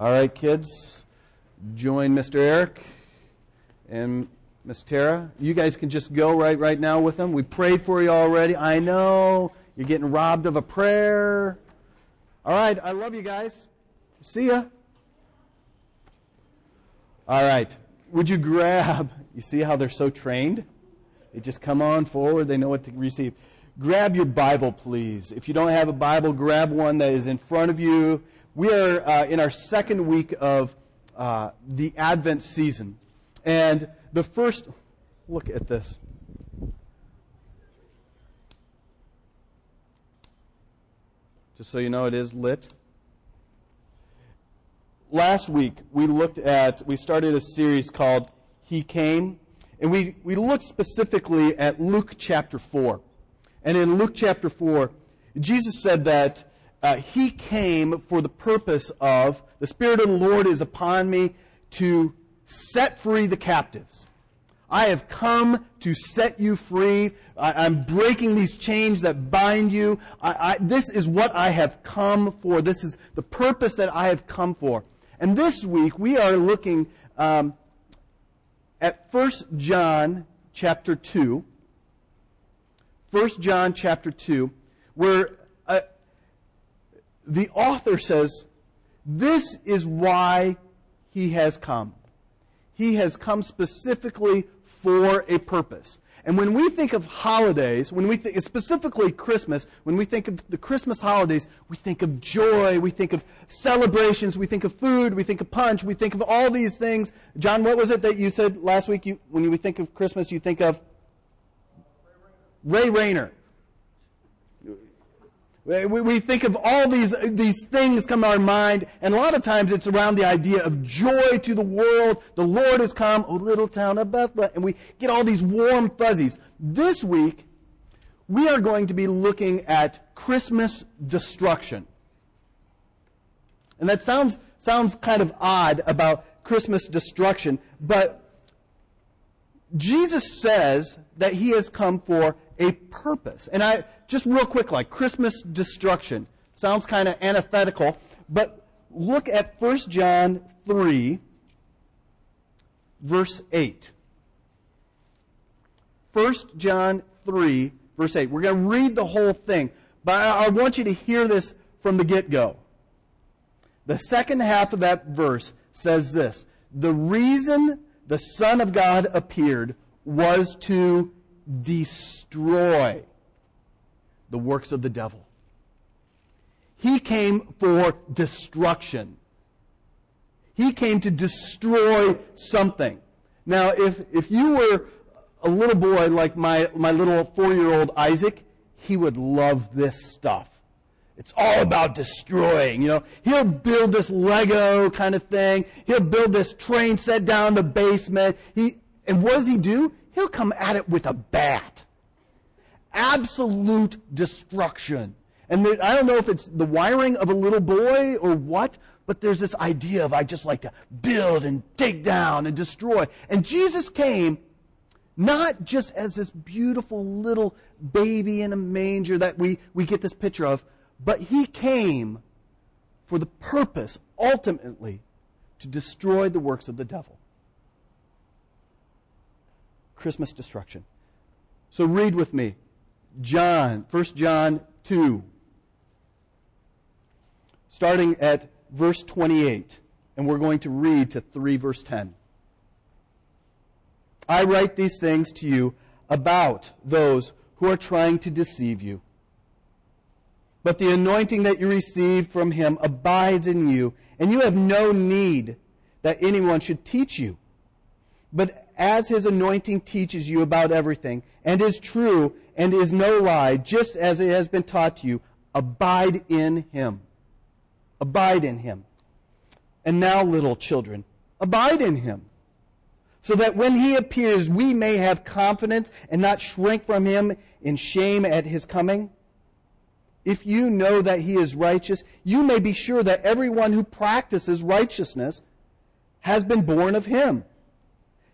All right, kids, join Mr. Eric and Miss Tara. You guys can just go right right now with them. We prayed for you already. I know you're getting robbed of a prayer. All right, I love you guys. See ya. All right. Would you grab? You see how they're so trained? They just come on forward. They know what to receive. Grab your Bible, please. If you don't have a Bible, grab one that is in front of you. We are uh, in our second week of uh, the Advent season. And the first, look at this. Just so you know, it is lit. Last week, we looked at, we started a series called He Came, and we, we looked specifically at Luke chapter 4. And in Luke chapter 4, Jesus said that uh, He came for the purpose of, the Spirit of the Lord is upon me to set free the captives. I have come to set you free. I, am breaking these chains that bind you. I, I, this is what I have come for. This is the purpose that I have come for. And this week we are looking um, at 1 John chapter 2. 1 John chapter 2, where the author says, This is why he has come. He has come specifically for a purpose. And when we think of holidays, when we think, specifically Christmas, when we think of the Christmas holidays, we think of joy, we think of celebrations, we think of food, we think of punch, we think of all these things. John, what was it that you said last week? You, when you think of Christmas, you think of Ray Rayner. We think of all these, these things come to our mind, and a lot of times it's around the idea of joy to the world. The Lord has come, O little town of Bethlehem, and we get all these warm fuzzies. This week, we are going to be looking at Christmas destruction. And that sounds, sounds kind of odd about Christmas destruction, but Jesus says that he has come for a purpose. And I, just real quick, like Christmas destruction. Sounds kind of antithetical, but look at 1 John 3, verse 8. 1 John 3, verse 8. We're going to read the whole thing, but I want you to hear this from the get go. The second half of that verse says this The reason the Son of God appeared was to destroy the works of the devil. He came for destruction. He came to destroy something. Now, if, if you were a little boy like my, my little four year old Isaac, he would love this stuff. It's all about destroying. You know, he'll build this Lego kind of thing. He'll build this train set down in the basement. He, and what does he do? He'll come at it with a bat. Absolute destruction. And there, I don't know if it's the wiring of a little boy or what, but there's this idea of I just like to build and take down and destroy. And Jesus came not just as this beautiful little baby in a manger that we, we get this picture of, but he came for the purpose, ultimately, to destroy the works of the devil. Christmas destruction. So read with me. John, 1 John 2, starting at verse 28, and we're going to read to 3 verse 10. I write these things to you about those who are trying to deceive you. But the anointing that you received from him abides in you, and you have no need that anyone should teach you. But as his anointing teaches you about everything, and is true, and is no lie, just as it has been taught to you, abide in him. Abide in him. And now, little children, abide in him. So that when he appears, we may have confidence and not shrink from him in shame at his coming. If you know that he is righteous, you may be sure that everyone who practices righteousness has been born of him.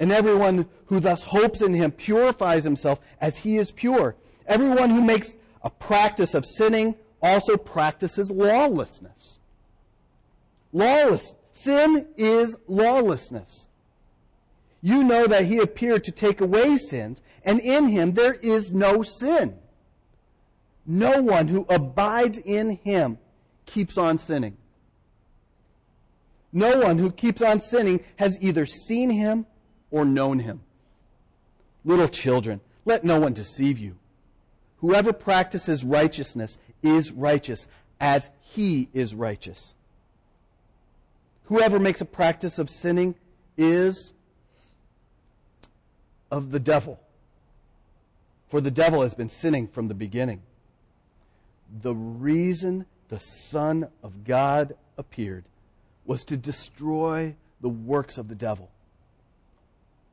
And everyone who thus hopes in him purifies himself as he is pure. Everyone who makes a practice of sinning also practices lawlessness. Lawless. Sin is lawlessness. You know that he appeared to take away sins, and in him there is no sin. No one who abides in him keeps on sinning. No one who keeps on sinning has either seen him or known him. Little children, let no one deceive you. Whoever practices righteousness is righteous as he is righteous. Whoever makes a practice of sinning is of the devil. For the devil has been sinning from the beginning. The reason the Son of God appeared was to destroy the works of the devil.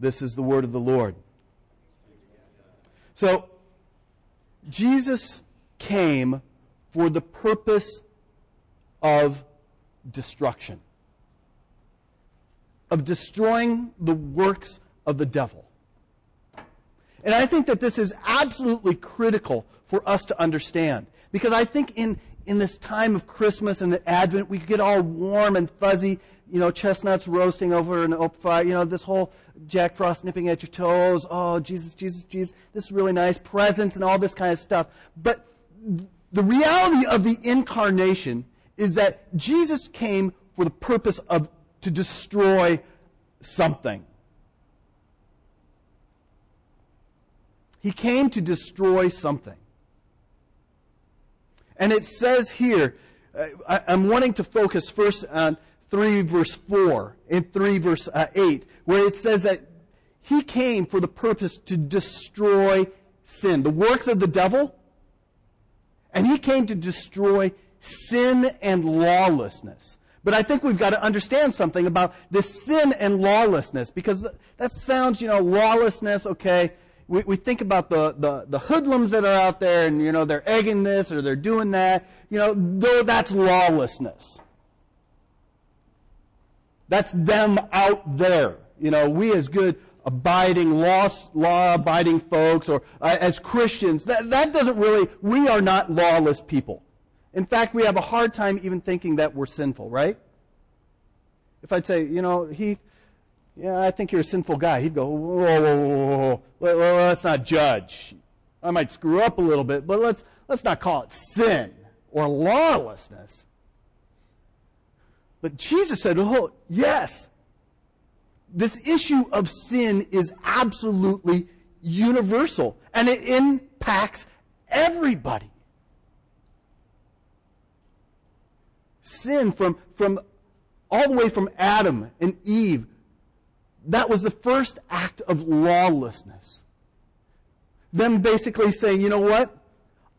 This is the word of the Lord. So, Jesus came for the purpose of destruction, of destroying the works of the devil. And I think that this is absolutely critical for us to understand. Because I think in, in this time of Christmas and Advent, we get all warm and fuzzy, you know, chestnuts roasting over an open fire, you know, this whole Jack Frost nipping at your toes, oh, Jesus, Jesus, Jesus, this is really nice, presents and all this kind of stuff. But the reality of the incarnation is that Jesus came for the purpose of to destroy something. He came to destroy something. And it says here, uh, I, am wanting to focus first on 3 verse 4 and 3 verse uh, 8, where it says that he came for the purpose to destroy sin, the works of the devil, and he came to destroy sin and lawlessness. But I think we've got to understand something about this sin and lawlessness because that sounds, you know, lawlessness, okay, we, we think about the, the, the hoodlums that are out there and, you know, they're egging this or they're doing that. You know, though that's lawlessness. That's them out there. You know, we as good abiding law, law abiding folks or uh, as Christians, that, that doesn't really, we are not lawless people. In fact, we have a hard time even thinking that we're sinful, right? If I'd say, you know, Heath, yeah, I think you're a sinful guy. He'd go, whoa, whoa, whoa, whoa, let's not judge. I might screw up a little bit, but let's, let's not call it sin or lawlessness. But Jesus said, oh, yes, this issue of sin is absolutely universal and it impacts everybody. Sin from, from all the way from Adam and Eve that was the first act of lawlessness. Them basically saying, you know what?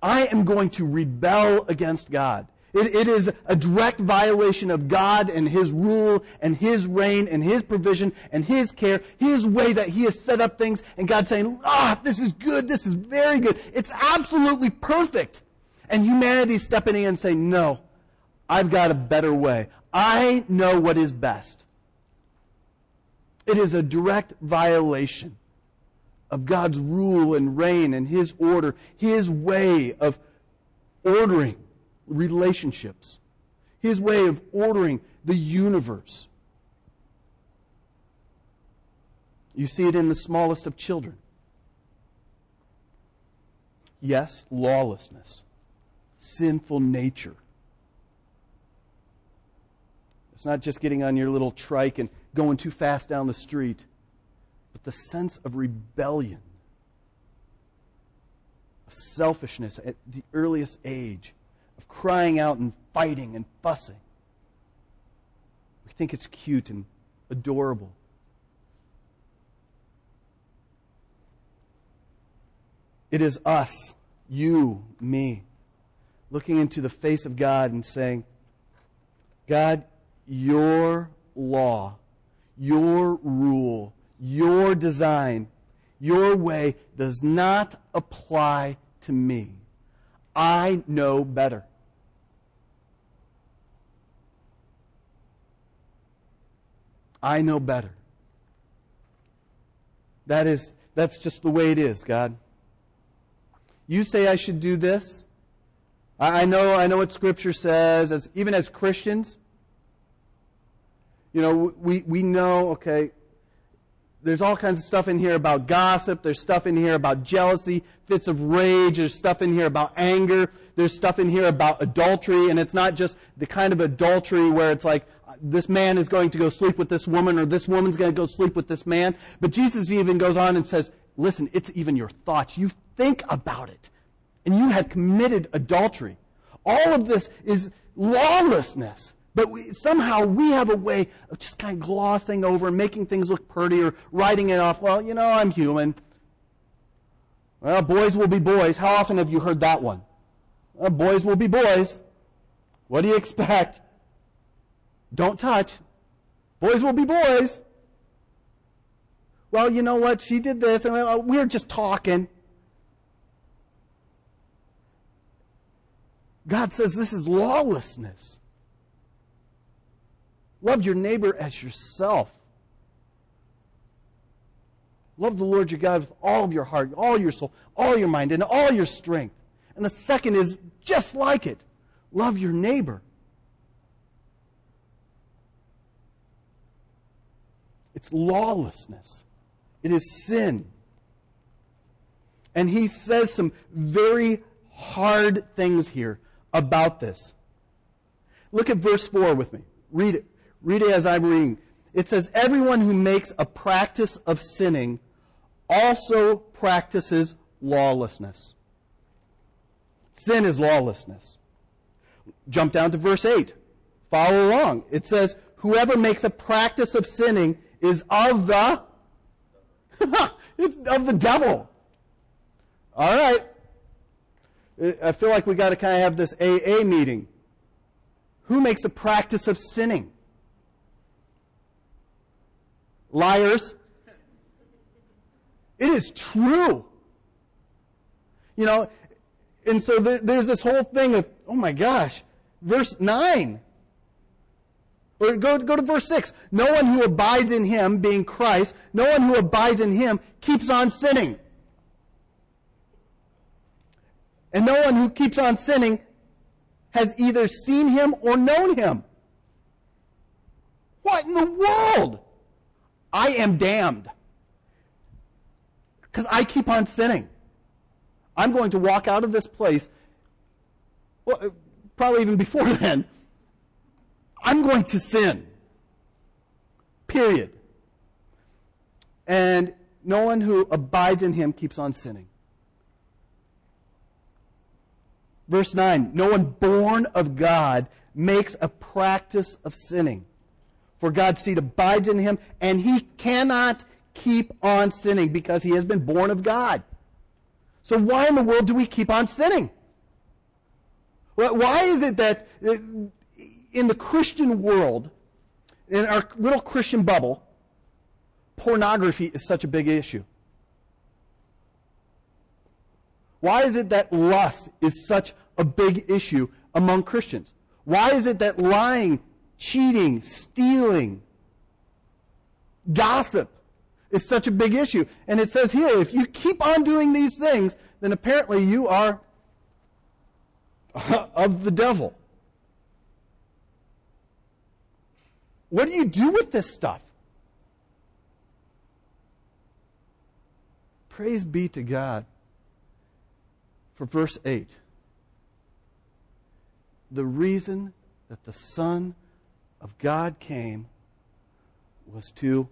I am going to rebel against God. It, it is a direct violation of God and His rule and His reign and His provision and His care, His way that He has set up things, and God saying, ah, this is good, this is very good, it's absolutely perfect. And humanity stepping in and saying, no, I've got a better way. I know what is best. It is a direct violation of God's rule and reign and His order, His way of ordering relationships, His way of ordering the universe. You see it in the smallest of children. Yes, lawlessness, sinful nature. It's not just getting on your little trike and going too fast down the street, but the sense of rebellion, of selfishness at the earliest age, of crying out and fighting and fussing. We think it's cute and adorable. It is us, you, me, looking into the face of God and saying, God, your law, your rule, your design, your way does not apply to me. I know better. I know better. That is, that's just the way it is, God. You say I should do this. I know, I know what Scripture says. As, even as Christians, you know, we, we know, okay, there's all kinds of stuff in here about gossip. There's stuff in here about jealousy, fits of rage. There's stuff in here about anger. There's stuff in here about adultery. And it's not just the kind of adultery where it's like, uh, this man is going to go sleep with this woman or this woman's going to go sleep with this man. But Jesus even goes on and says, listen, it's even your thoughts. You think about it. And you have committed adultery. All of this is lawlessness. But we, somehow we have a way of just kind of glossing over making things look pretty or writing it off. Well, you know, I'm human. Well, boys will be boys. How often have you heard that one? Well, boys will be boys. What do you expect? Don't touch. Boys will be boys. Well, you know what? She did this, and uh, we we're just talking. God says this is lawlessness. Love your neighbor as yourself. Love the Lord your God with all of your heart, all your soul, all your mind, and all your strength. And the second is just like it love your neighbor. It's lawlessness, it is sin. And he says some very hard things here about this. Look at verse 4 with me. Read it. Read it as I'm reading. It says, Everyone who makes a practice of sinning also practices lawlessness. Sin is lawlessness. Jump down to verse 8. Follow along. It says, Whoever makes a practice of sinning is of the it's of the devil. All right. I feel like we got to kind of have this AA meeting. Who makes a practice of sinning? Liars. It is true. You know, and so there's this whole thing of, oh my gosh, verse 9. Or go, go to verse 6. No one who abides in him, being Christ, no one who abides in him keeps on sinning. And no one who keeps on sinning has either seen him or known him. What in the world? I am damned. Because I keep on sinning. I'm going to walk out of this place, well, probably even before then. I'm going to sin. Period. And no one who abides in him keeps on sinning. Verse 9 No one born of God makes a practice of sinning. For God's seed abides in him, and he cannot keep on sinning because he has been born of God. So, why in the world do we keep on sinning? Why is it that uh, in the Christian world, in our little Christian bubble, pornography is such a big issue? Why is it that lust is such a big issue among Christians? Why is it that lying, cheating, stealing, gossip is such a big issue? And it says here, if you keep on doing these things, then apparently you are of the devil. What do you do with this stuff? Praise be to God for verse 8. The reason that the Son of God came was to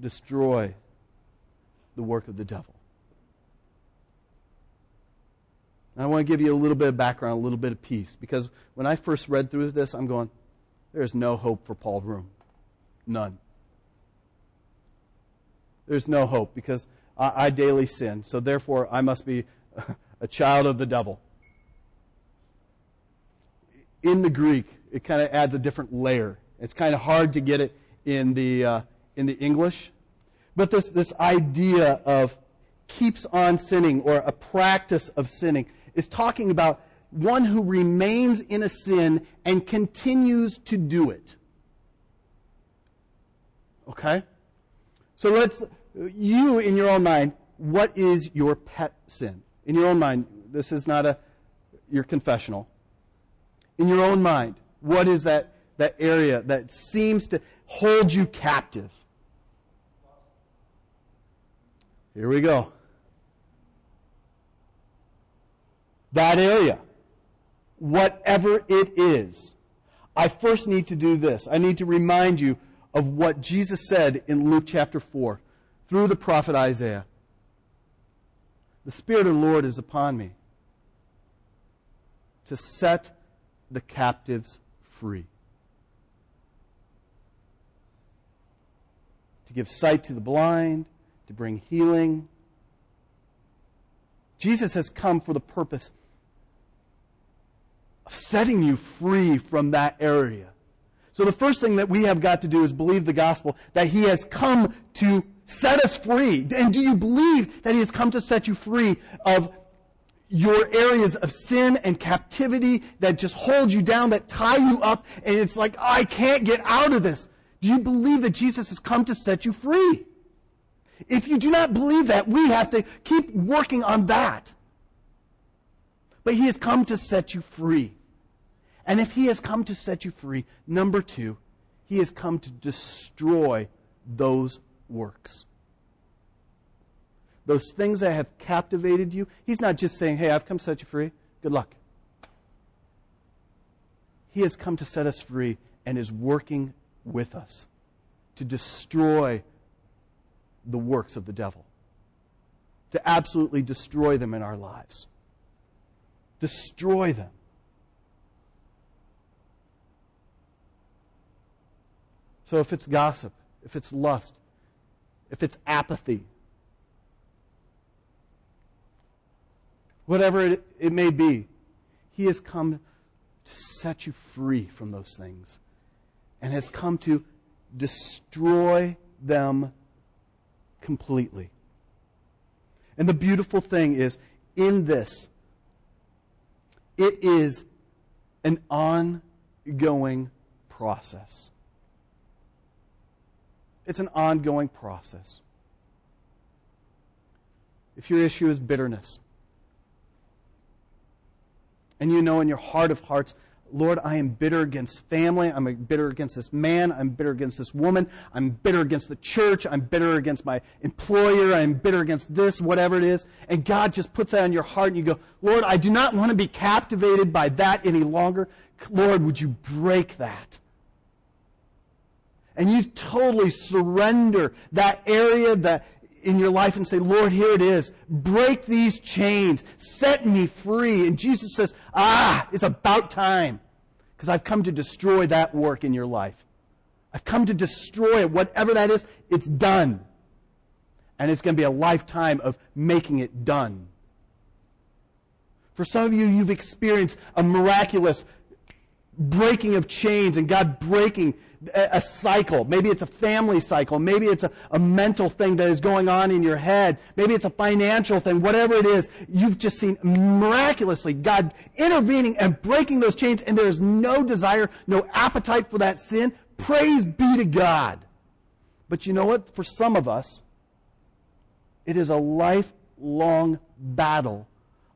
destroy the work of the devil. I want to give you a little bit of background, a little bit of peace, because when I first read through this, I'm going, there's no hope for Paul Broom. None. There's no hope because I, I daily sin, so therefore I must be a child of the devil. In the Greek, it kind of adds a different layer. It's kind of hard to get it in the, uh, in the English. But this, this idea of keeps on sinning or a practice of sinning is talking about one who remains in a sin and continues to do it. Okay? So let's, you in your own mind, what is your pet sin? In your own mind, this is not a, your confessional. In your own mind, what is that, that area that seems to hold you captive? Here we go. That area, whatever it is, I first need to do this. I need to remind you of what Jesus said in Luke chapter 4 through the prophet Isaiah. The Spirit of the Lord is upon me to set the captives free, to give sight to the blind, to bring healing. Jesus has come for the purpose of setting you free from that area. So the first thing that we have got to do is believe the gospel that he has come to set us free. And do you believe that he has come to set you free of your areas of sin and captivity that just hold you down, that tie you up, and it's like, I can't get out of this. Do you believe that Jesus has come to set you free? If you do not believe that, we have to keep working on that. But he has come to set you free. And if he has come to set you free, number two, he has come to destroy those works. Those things that have captivated you, he's not just saying, hey, I've come to set you free. Good luck. He has come to set us free and is working with us to destroy the works of the devil, to absolutely destroy them in our lives. Destroy them. So if it's gossip, if it's lust, if it's apathy, whatever it, it may be, He has come to set you free from those things and has come to destroy them completely. And the beautiful thing is, in this, it is an ongoing process. It's an ongoing process. If your issue is bitterness, and you know in your heart of hearts, Lord, I am bitter against family. I'm bitter against this man. I'm bitter against this woman. I'm bitter against the church. I'm bitter against my employer. I'm bitter against this, whatever it is. And God just puts that on your heart and you go, Lord, I do not want to be captivated by that any longer. Lord, would you break that? And you totally surrender that area that in your life and say, Lord, here it is. Break these chains. Set me free. And Jesus says, ah, it's about time. Because I've come to destroy that work in your life. I've come to destroy it. Whatever that is, it's done. And it's going to be a lifetime of making it done. For some of you, you've experienced a miraculous breaking of chains and God breaking a cycle. Maybe it's a family cycle. Maybe it's a, a, mental thing that is going on in your head. Maybe it's a financial thing. Whatever it is, you've just seen miraculously God intervening and breaking those chains, and there is no desire, no appetite for that sin. Praise be to God. But you know what? For some of us, it is a lifelong battle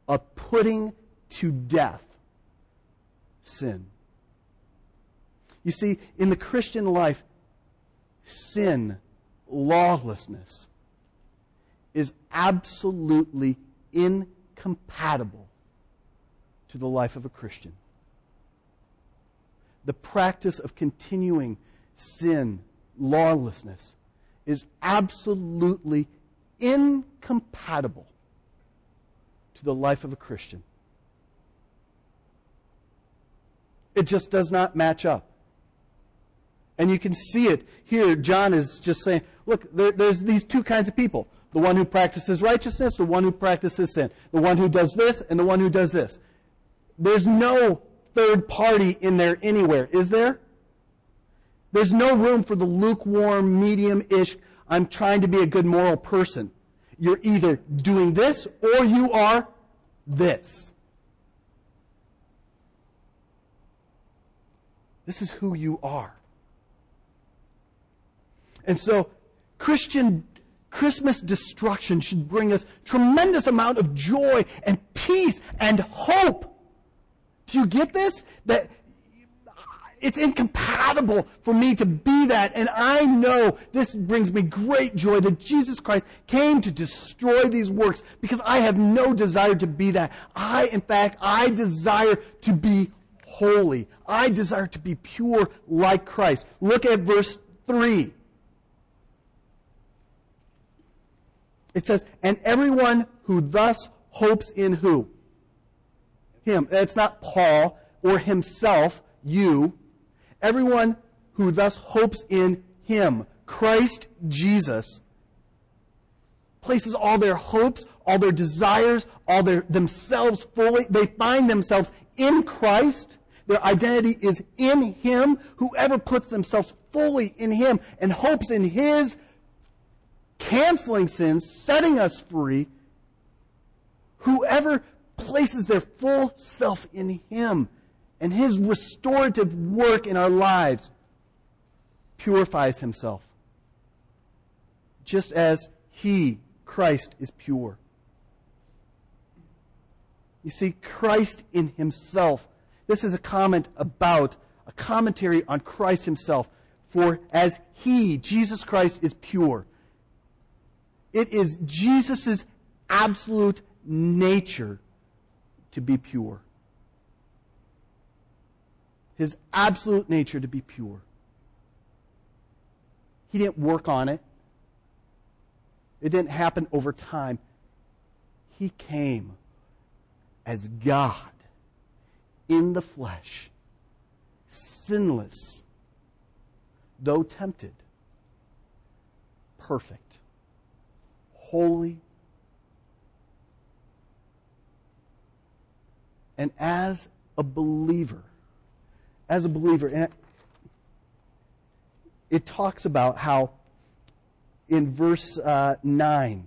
of putting to death sin. You see, in the Christian life, sin, lawlessness, is absolutely incompatible to the life of a Christian. the practice of continuing sin, lawlessness, is absolutely incompatible to the life of a Christian. It just does not match up. And you can see it here. John is just saying, look, there, there's these two kinds of people the one who practices righteousness, the one who practices sin, the one who does this, and the one who does this. There's no third party in there anywhere, is there? There's no room for the lukewarm, medium ish, I'm trying to be a good moral person. You're either doing this or you are this. This is who you are. And so, Christian Christmas destruction should bring us tremendous amount of joy and peace and hope. Do you get this? That it's incompatible for me to be that. And I know this brings me great joy that Jesus Christ came to destroy these works because I have no desire to be that. I, in fact, I desire to be holy. I desire to be pure like Christ. Look at verse 3. It says, and everyone who thus hopes in who? Him. It's not Paul or himself, you. Everyone who thus hopes in him, Christ Jesus, places all their hopes, all their desires, all their themselves fully. They find themselves in Christ. Their identity is in Him. Whoever puts themselves fully in Him and hopes in His canceling sins, setting us free, whoever places their full self in Him and His restorative work in our lives purifies Himself. Just as He, Christ, is pure. You see, Christ in Himself, this is a comment about, a commentary on Christ Himself. For as He, Jesus Christ, is pure, it is Jesus' absolute nature to be pure. His absolute nature to be pure. He didn't work on it. It didn't happen over time. He came as God in the flesh, sinless, though tempted, perfect holy. And as a believer, as a believer, and it, talks about how in verse uh, 9,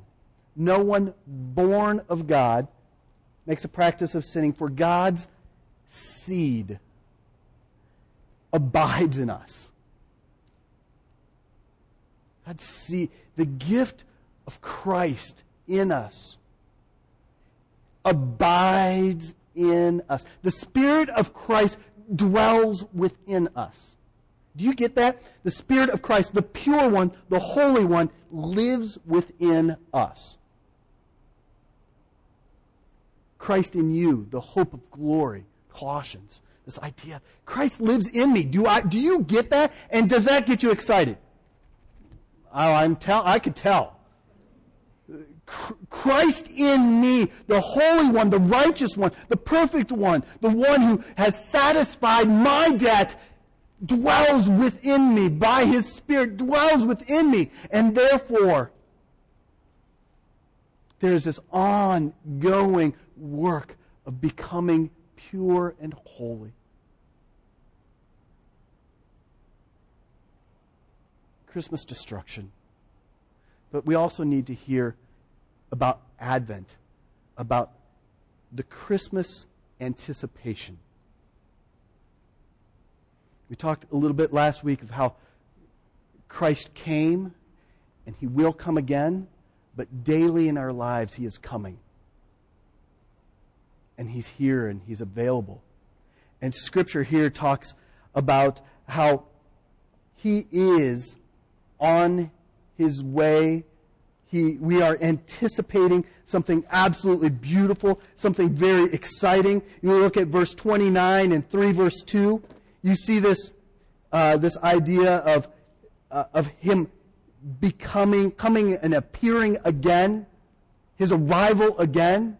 no one born of God makes a practice of sinning, for God's seed abides in us. God's seed, the gift of Christ in us abides in us. The Spirit of Christ dwells within us. Do you get that? The Spirit of Christ, the pure one, the holy one, lives within us. Christ in you, the hope of glory. Colossians. This idea, Christ lives in me. Do I, do you get that? And does that get you excited? Oh, I'm tell, I could tell. Christ in me, the Holy One, the righteous one, the perfect one, the one who has satisfied my debt, dwells within me by His Spirit, dwells within me. And therefore, there's this ongoing work of becoming pure and holy. Christmas destruction. But we also need to hear about Advent, about the Christmas anticipation. We talked a little bit last week of how Christ came and he will come again, but daily in our lives he is coming. And he's here and he's available. And scripture here talks about how he is on his way he, we are anticipating something absolutely beautiful, something very exciting. You look at verse 29 and 3 verse 2. You see this, uh, this idea of, uh, of him becoming, coming and appearing again, his arrival again.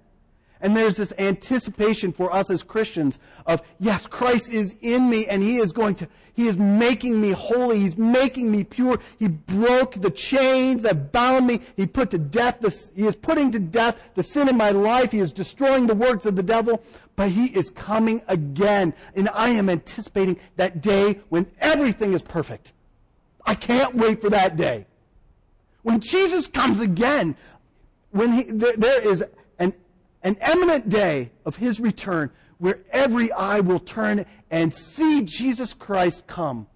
And there's this anticipation for us as Christians of, yes, Christ is in me and He is going to, He is making me holy. He's making me pure. He broke the chains that bound me. He put to death the, He is putting to death the sin in my life. He is destroying the works of the devil. But He is coming again. And I am anticipating that day when everything is perfect. I can't wait for that day. When Jesus comes again, when he, there, there is an eminent day of his return where every eye will turn and see Jesus Christ come.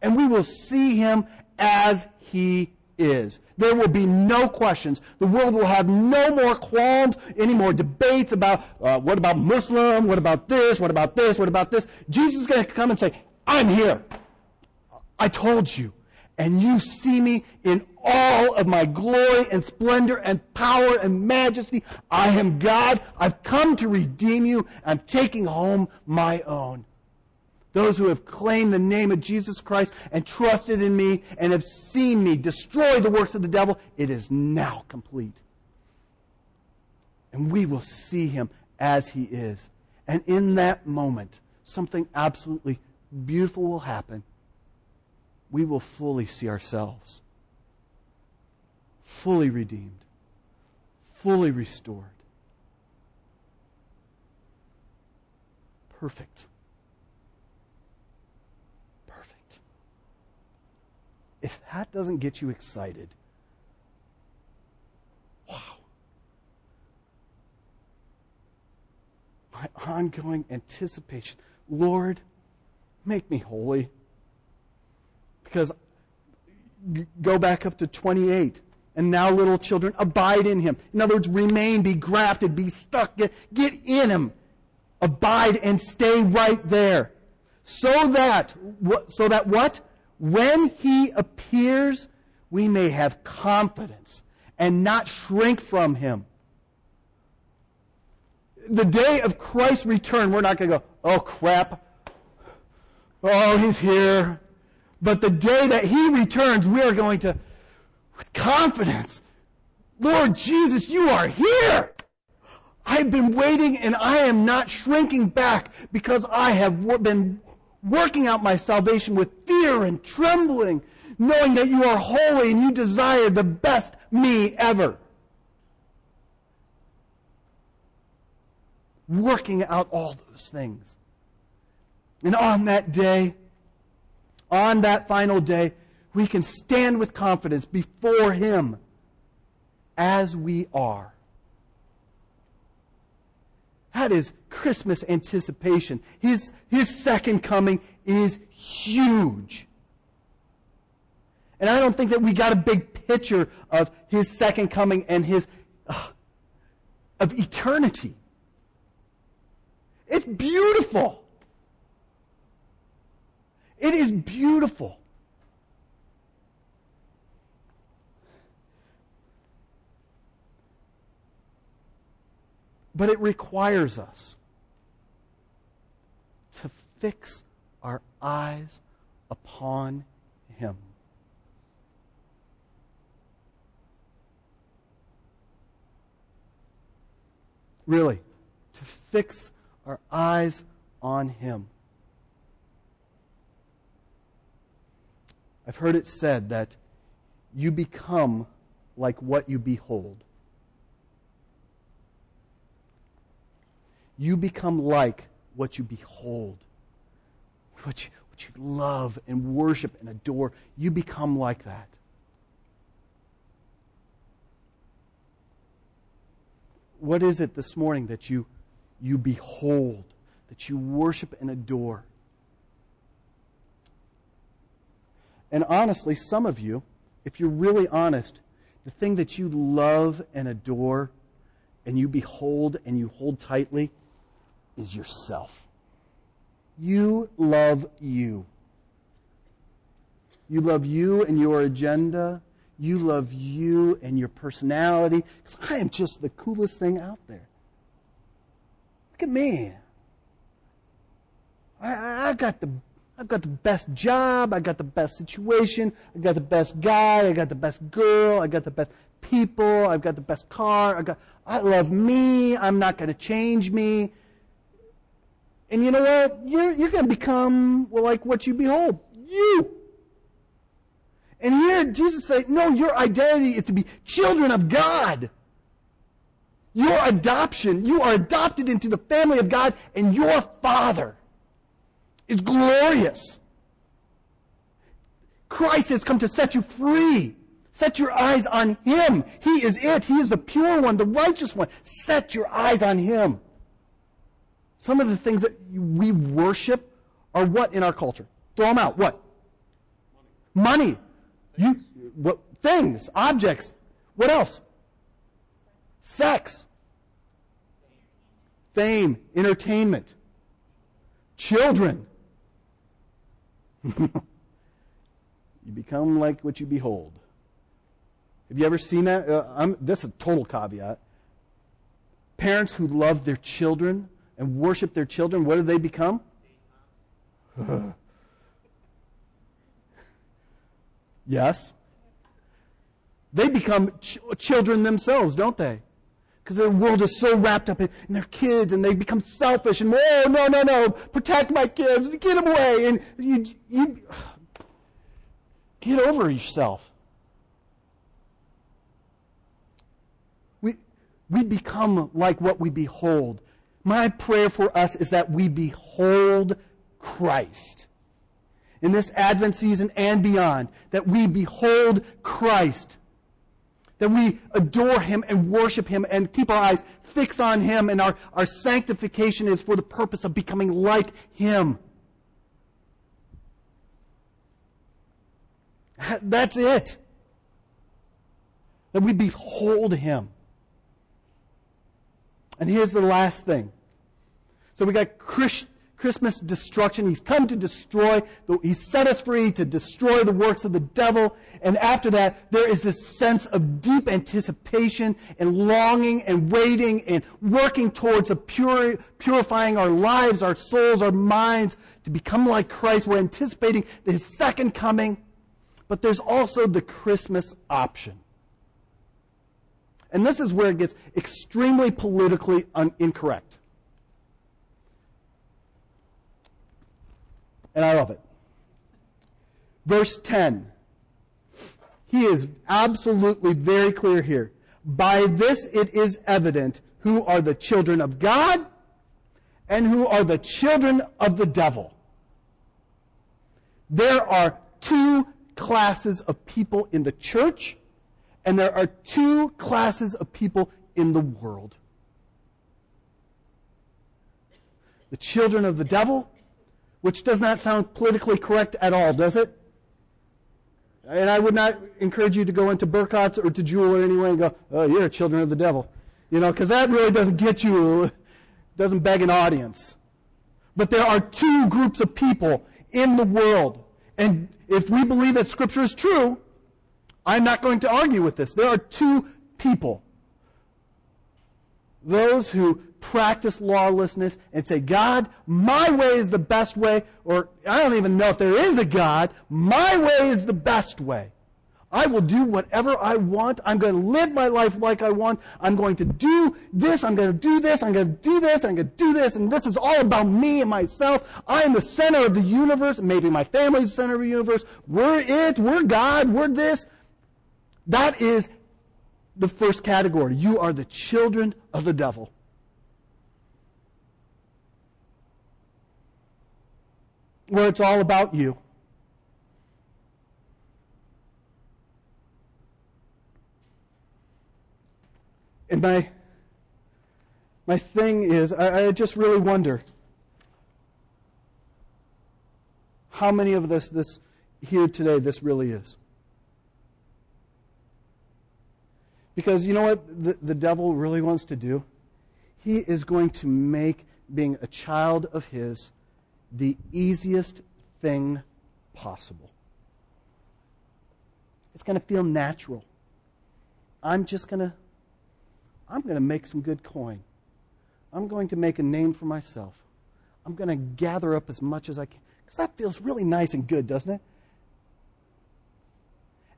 And we will see him as he is. There will be no questions. The world will have no more qualms, any more debates about uh, what about Muslim, what about this, what about this, what about this. Jesus is going to come and say, I'm here. I told you and you see me in all of my glory and splendor and power and majesty. I am God. I've come to redeem you. I'm taking home my own. Those who have claimed the name of Jesus Christ and trusted in me and have seen me destroy the works of the devil, it is now complete. And we will see him as he is. And in that moment, something absolutely beautiful will happen we will fully see ourselves fully redeemed, fully restored, perfect. Perfect. If that doesn't get you excited, wow. My ongoing anticipation. Lord, make me holy. Because go back up to 28. And now, little children, abide in him. In other words, remain, be grafted, be stuck, get, get in him. Abide and stay right there. So that, so that what? When he appears, we may have confidence and not shrink from him. The day of Christ's return, we're not going to go, oh crap. Oh, he's here. But the day that he returns, we are going to, with confidence, Lord Jesus, you are here. I've been waiting and I am not shrinking back because I have been working out my salvation with fear and trembling, knowing that you are holy and you desire the best me ever. Working out all those things. And on that day, on that final day, we can stand with confidence before Him as we are. That is Christmas anticipation. His, his second coming is huge. And I don't think that we got a big picture of his second coming and his uh, of eternity. It's beautiful. It is beautiful. But it requires us to fix our eyes upon Him. Really, to fix our eyes on Him. I've heard it said that you become like what you behold. You become like what you behold, what you, what you love and worship and adore. You become like that. What is it this morning that you, you behold, that you worship and adore? And honestly, some of you, if you're really honest, the thing that you love and adore and you behold and you hold tightly is yourself. You love you. You love you and your agenda. You love you and your personality. Because I am just the coolest thing out there. Look at me. I, I, I got the I've got the best job, I got the best situation, I got the best guy, I got the best girl, I got the best people, I've got the best car, I got I love me, I'm not going to change me. And you know what? You're you're going to become like what you behold. You. And here Jesus said, no, your identity is to be children of God. Your adoption, you are adopted into the family of God, and your Father is glorious. Christ has come to set you free. Set your eyes on Him. He is it. He is the pure one, the righteous one. Set your eyes on Him. Some of the things that we worship are what in our culture? Throw them out. What? Money. Money. You, what, things, objects. What else? Sex. Fame, entertainment. Children. you become like what you behold. Have you ever seen that? Uh, this is a total caveat. Parents who love their children and worship their children, what do they become? yes. They become ch- children themselves, don't they? Because their world is so wrapped up in, in, their kids and they become selfish and, oh, no, no, no, protect my kids, get them away. And you, you get over yourself. We, we become like what we behold. My prayer for us is that we behold Christ. In this Advent season and beyond, that we behold Christ that we adore Him and worship Him and keep our eyes fixed on Him, and our, our sanctification is for the purpose of becoming like Him. That's it. That we behold Him. And here's the last thing. So we got Christ, Christmas destruction. He's come to destroy, he set us free to destroy the works of the devil. And after that, there is this sense of deep anticipation and longing and waiting and working towards a purifying our lives, our souls, our minds to become like Christ. We're anticipating his second coming. But there's also the Christmas option. And this is where it gets extremely politically un- incorrect. And I love it. Verse 10. He is absolutely very clear here. By this it is evident who are the children of God and who are the children of the devil. There are two classes of people in the church, and there are two classes of people in the world. The children of the devil which does not sound politically correct at all, does it? And I would not encourage you to go into Burkhart's or to Jewel or anywhere and go, oh, you're children of the devil. You know, because that really doesn't get you, doesn't beg an audience. But there are two groups of people in the world. And if we believe that Scripture is true, I'm not going to argue with this. There are two people. Those who practice lawlessness and say, God, my way is the best way, or I don't even know if there is a God, my way is the best way. I will do whatever I want. I'm going to live my life like I want. I'm going to do this. I'm going to do this. I'm going to do this. I'm going to do this. And this is all about me and myself. I am the center of the universe. Maybe my family's the center of the universe. We're it. We're God. We're this. That is the first category. You are the children of the devil. Where it's all about you. And my my thing is, I, I just really wonder how many of this this here today this really is. Because you know what the, the devil really wants to do? He is going to make being a child of his the easiest thing possible. It's going to feel natural. I'm just going to I'm going to make some good coin. I'm going to make a name for myself. I'm going to gather up as much as I can. Because that feels really nice and good, doesn't it?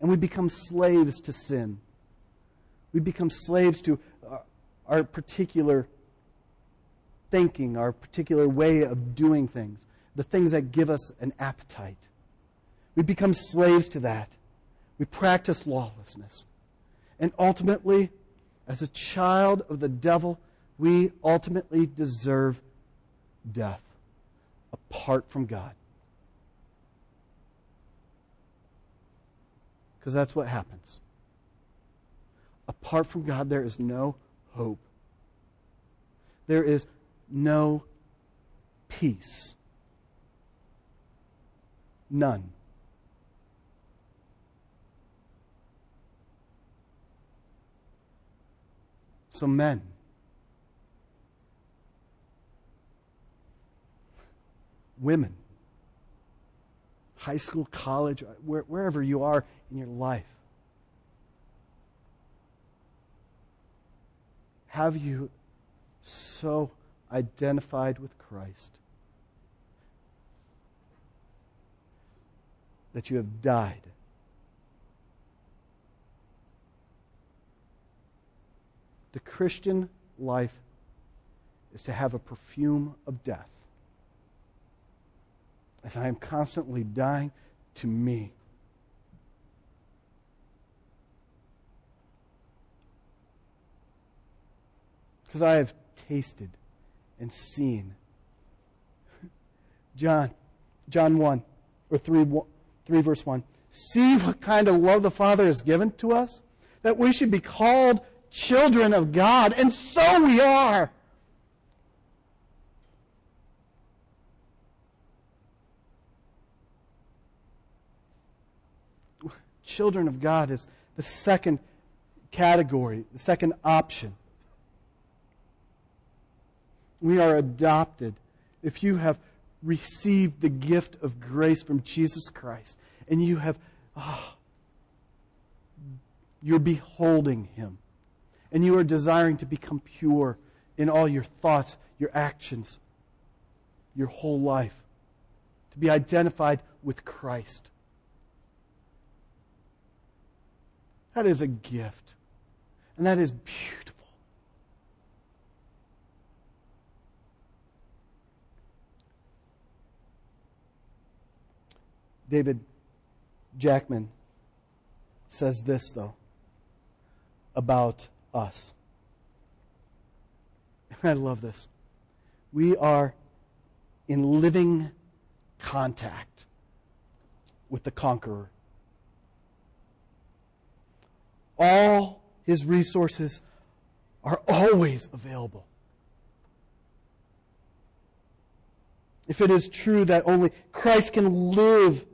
And we become slaves to sin. We become slaves to uh, our particular thinking, our particular way of doing things, the things that give us an appetite. We become slaves to that. We practice lawlessness. And ultimately, as a child of the devil, we ultimately deserve death apart from God. Because that's what happens. Apart from God, there is no hope. There is no peace. None. So, men, women, high school, college, where, wherever you are in your life, have you so identified with Christ that you have died? The Christian life is to have a perfume of death. As I am constantly dying to me. Because I have tasted and seen. John, John 1, or 3, 3 verse 1. See what kind of love the Father has given to us? That we should be called children of God, and so we are. Children of God is the second category, the second option. We are adopted. If you have received the gift of grace from Jesus Christ and you have, oh, you're beholding Him and you are desiring to become pure in all your thoughts, your actions, your whole life, to be identified with Christ. That is a gift, and that is beautiful. David Jackman says this, though, about us. I love this. We are in living contact with the conqueror. All his resources are always available. If it is true that only Christ can live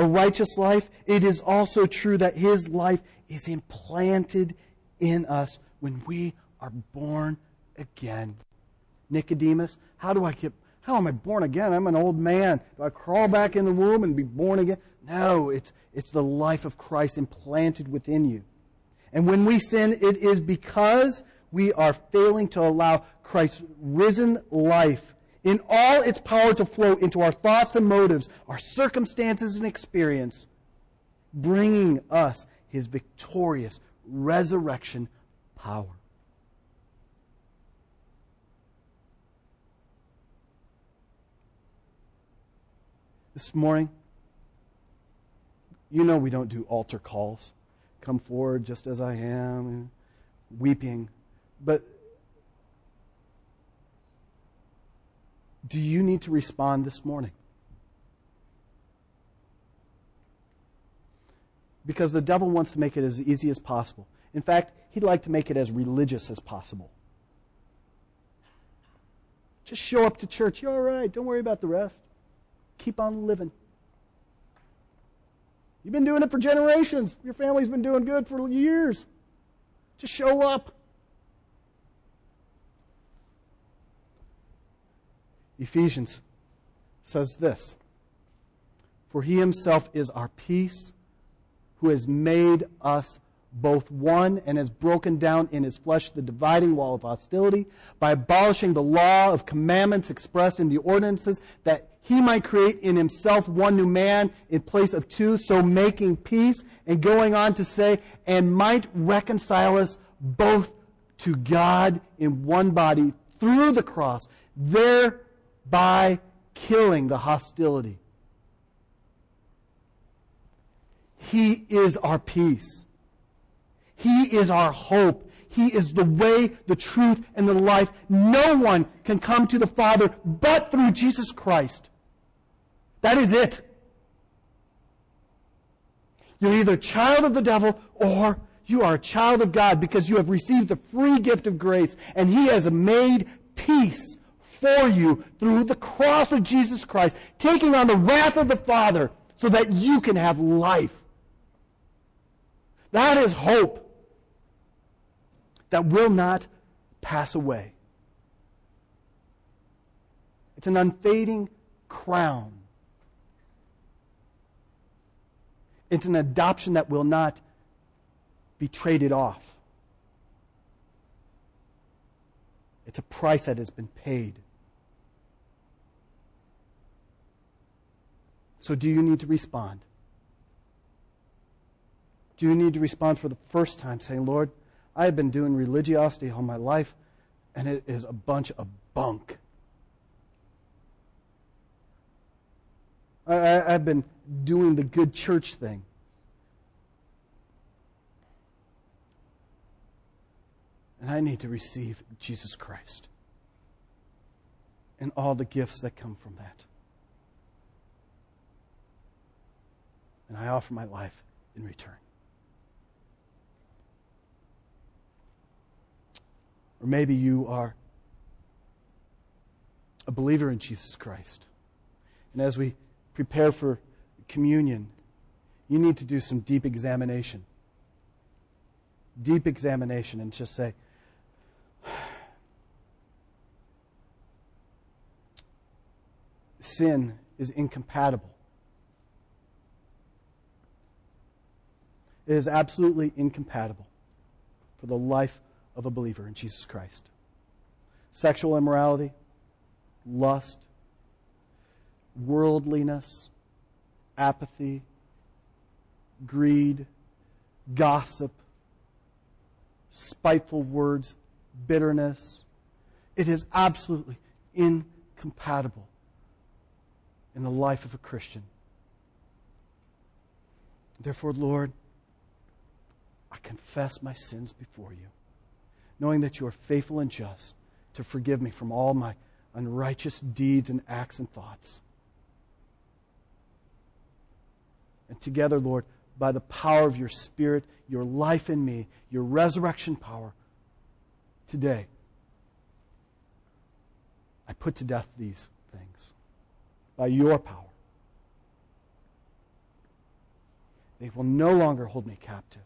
a righteous life, it is also true that his life is implanted in us when we are born again. Nicodemus, how do I get, how am I born again? I'm an old man. Do I crawl back in the womb and be born again? No, it's, it's the life of Christ implanted within you. And when we sin, it is because we are failing to allow Christ's risen life in all its power to flow into our thoughts and motives, our circumstances and experience, bringing us his victorious, resurrection power. This morning, you know we don't do altar calls. Come forward just as I am, weeping. But do you need to respond this morning? because the devil wants to make it as easy as possible. In fact, he'd like to make it as religious as possible. Just show up to church. You're all right. Don't worry about the rest. Keep on living. You've been doing it for generations. Your family's been doing good for years. Just show up. Ephesians says this For he himself is our peace who has made us both one and has broken down in his flesh the dividing wall of hostility by abolishing the law of commandments expressed in the ordinances that he might create in himself one new man in place of two, so making peace and going on to say, and might reconcile us both to God in one body through the cross, thereby killing the hostility. He is our peace. He is our hope. He is the way, the truth, and the life. No one can come to the Father but through Jesus Christ. That is it. You're either a child of the devil or you are a child of God because you have received the free gift of grace and He has made peace for you through the cross of Jesus Christ, taking on the wrath of the Father so that you can have life. That is hope that will not pass away. It's an unfading crown. It's an adoption that will not be traded off. It's a price that has been paid. So, do you need to respond? Do you need to respond for the first time saying, Lord, I have been doing religiosity all my life, and it is a bunch of bunk. I, have been doing the good church thing. And I need to receive Jesus Christ and all the gifts that come from that. And I offer my life in return. Or maybe you are a believer in Jesus Christ. And as we prepare for communion, you need to do some deep examination. Deep examination and just say, sin is incompatible. It is absolutely incompatible for the life of a believer in Jesus Christ. Sexual immorality, lust, worldliness, apathy, greed, gossip, spiteful words, bitterness. It is absolutely incompatible in the life of a Christian. Therefore, Lord, I confess my sins before you knowing that you are faithful and just to forgive me from all my unrighteous deeds and acts and thoughts. And together, Lord, by the power of your Spirit, your life in me, your resurrection power, today, I put to death these things by your power. They will no longer hold me captive.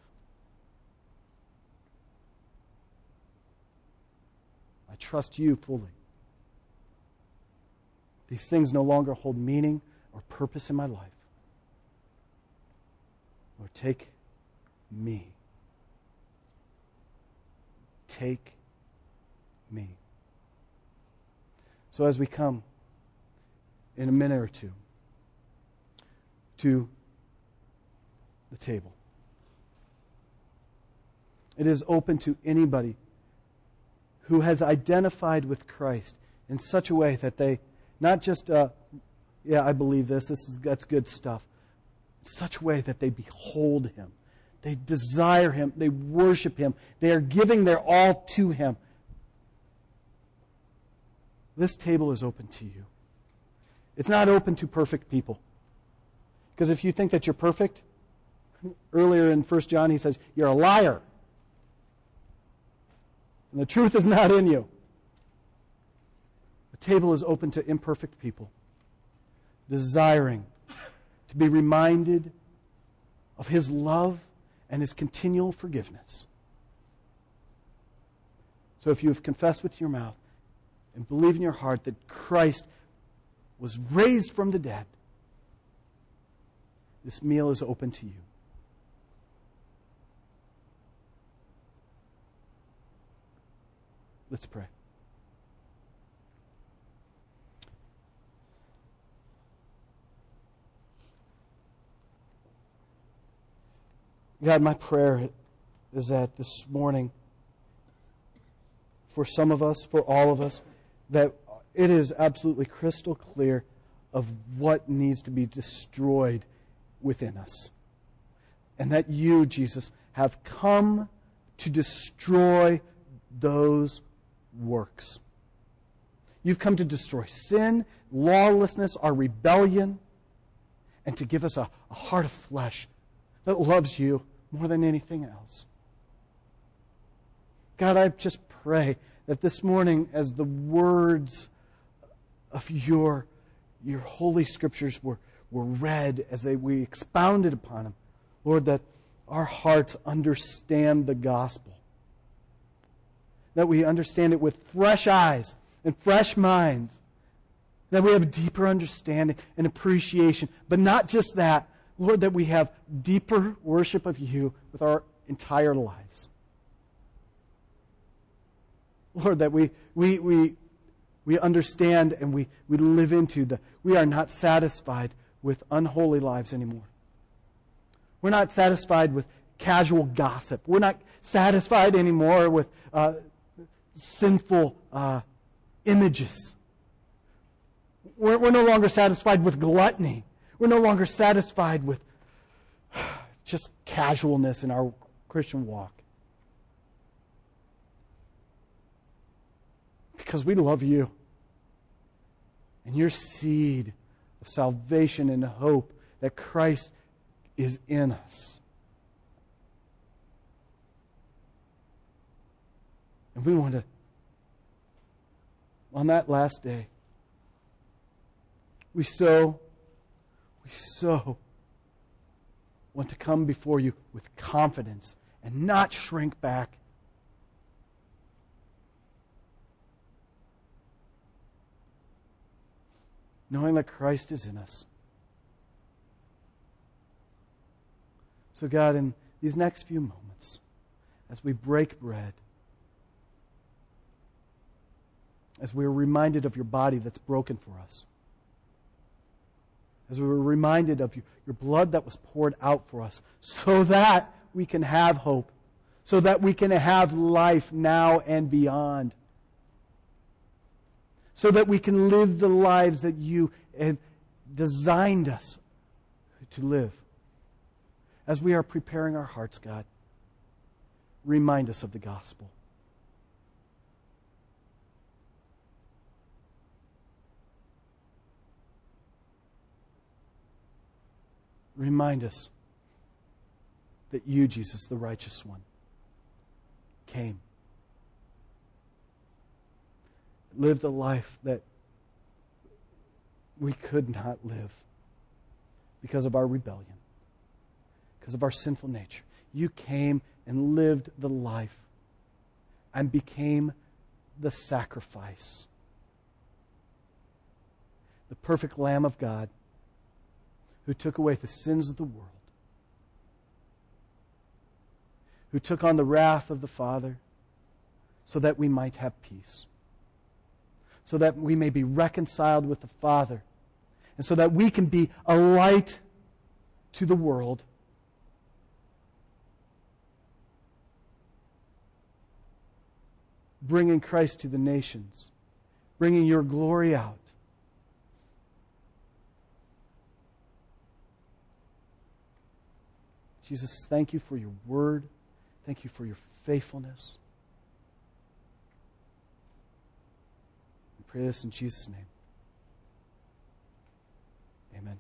I trust you fully. These things no longer hold meaning or purpose in my life. Lord, take me. Take me. So, as we come in a minute or two to the table, it is open to anybody who has identified with Christ in such a way that they not just, uh, yeah, I believe this, this is, that's good stuff, such a way that they behold Him. They desire Him. They worship Him. They are giving their all to Him. This table is open to you. It's not open to perfect people. Because if you think that you're perfect, earlier in 1 John he says, you're a liar and the truth is not in you. The table is open to imperfect people, desiring to be reminded of His love and His continual forgiveness. So if you have confessed with your mouth and believe in your heart that Christ was raised from the dead, this meal is open to you. Let's pray. God, my prayer is that this morning, for some of us, for all of us, that it is absolutely crystal clear of what needs to be destroyed within us. And that you, Jesus, have come to destroy those works. You've come to destroy sin, lawlessness, our rebellion, and to give us a, a heart of flesh that loves you more than anything else. God, I just pray that this morning, as the words of your, your holy scriptures were, were read, as they, we expounded upon them, Lord, that our hearts understand the gospel. That we understand it with fresh eyes and fresh minds. That we have deeper understanding and appreciation. But not just that, Lord, that we have deeper worship of you with our entire lives. Lord, that we, we, we, we understand and we, we live into the, we are not satisfied with unholy lives anymore. We're not satisfied with casual gossip. We're not satisfied anymore with uh, sinful uh, images. We're, we're no longer satisfied with gluttony. We're no longer satisfied with just casualness in our Christian walk. Because we love you. And your seed of salvation and hope that Christ is in us. And we want to, on that last day, we so, we so want to come before you with confidence and not shrink back. Knowing that Christ is in us. So, God, in these next few moments, as we break bread, as we are reminded of your body that's broken for us, as we were reminded of your, your blood that was poured out for us, so that we can have hope, so that we can have life now and beyond, so that we can live the lives that you have designed us to live. As we are preparing our hearts, God, remind us of the gospel. Remind us that you, Jesus, the righteous one, came, lived a life that we could not live because of our rebellion because of our sinful nature. You came and lived the life and became the sacrifice. The perfect Lamb of God who took away the sins of the world, who took on the wrath of the Father so that we might have peace, so that we may be reconciled with the Father, and so that we can be a light to the world bringing Christ to the nations, bringing your glory out. Jesus, thank you for your word. Thank you for your faithfulness. We pray this in Jesus' name. Amen.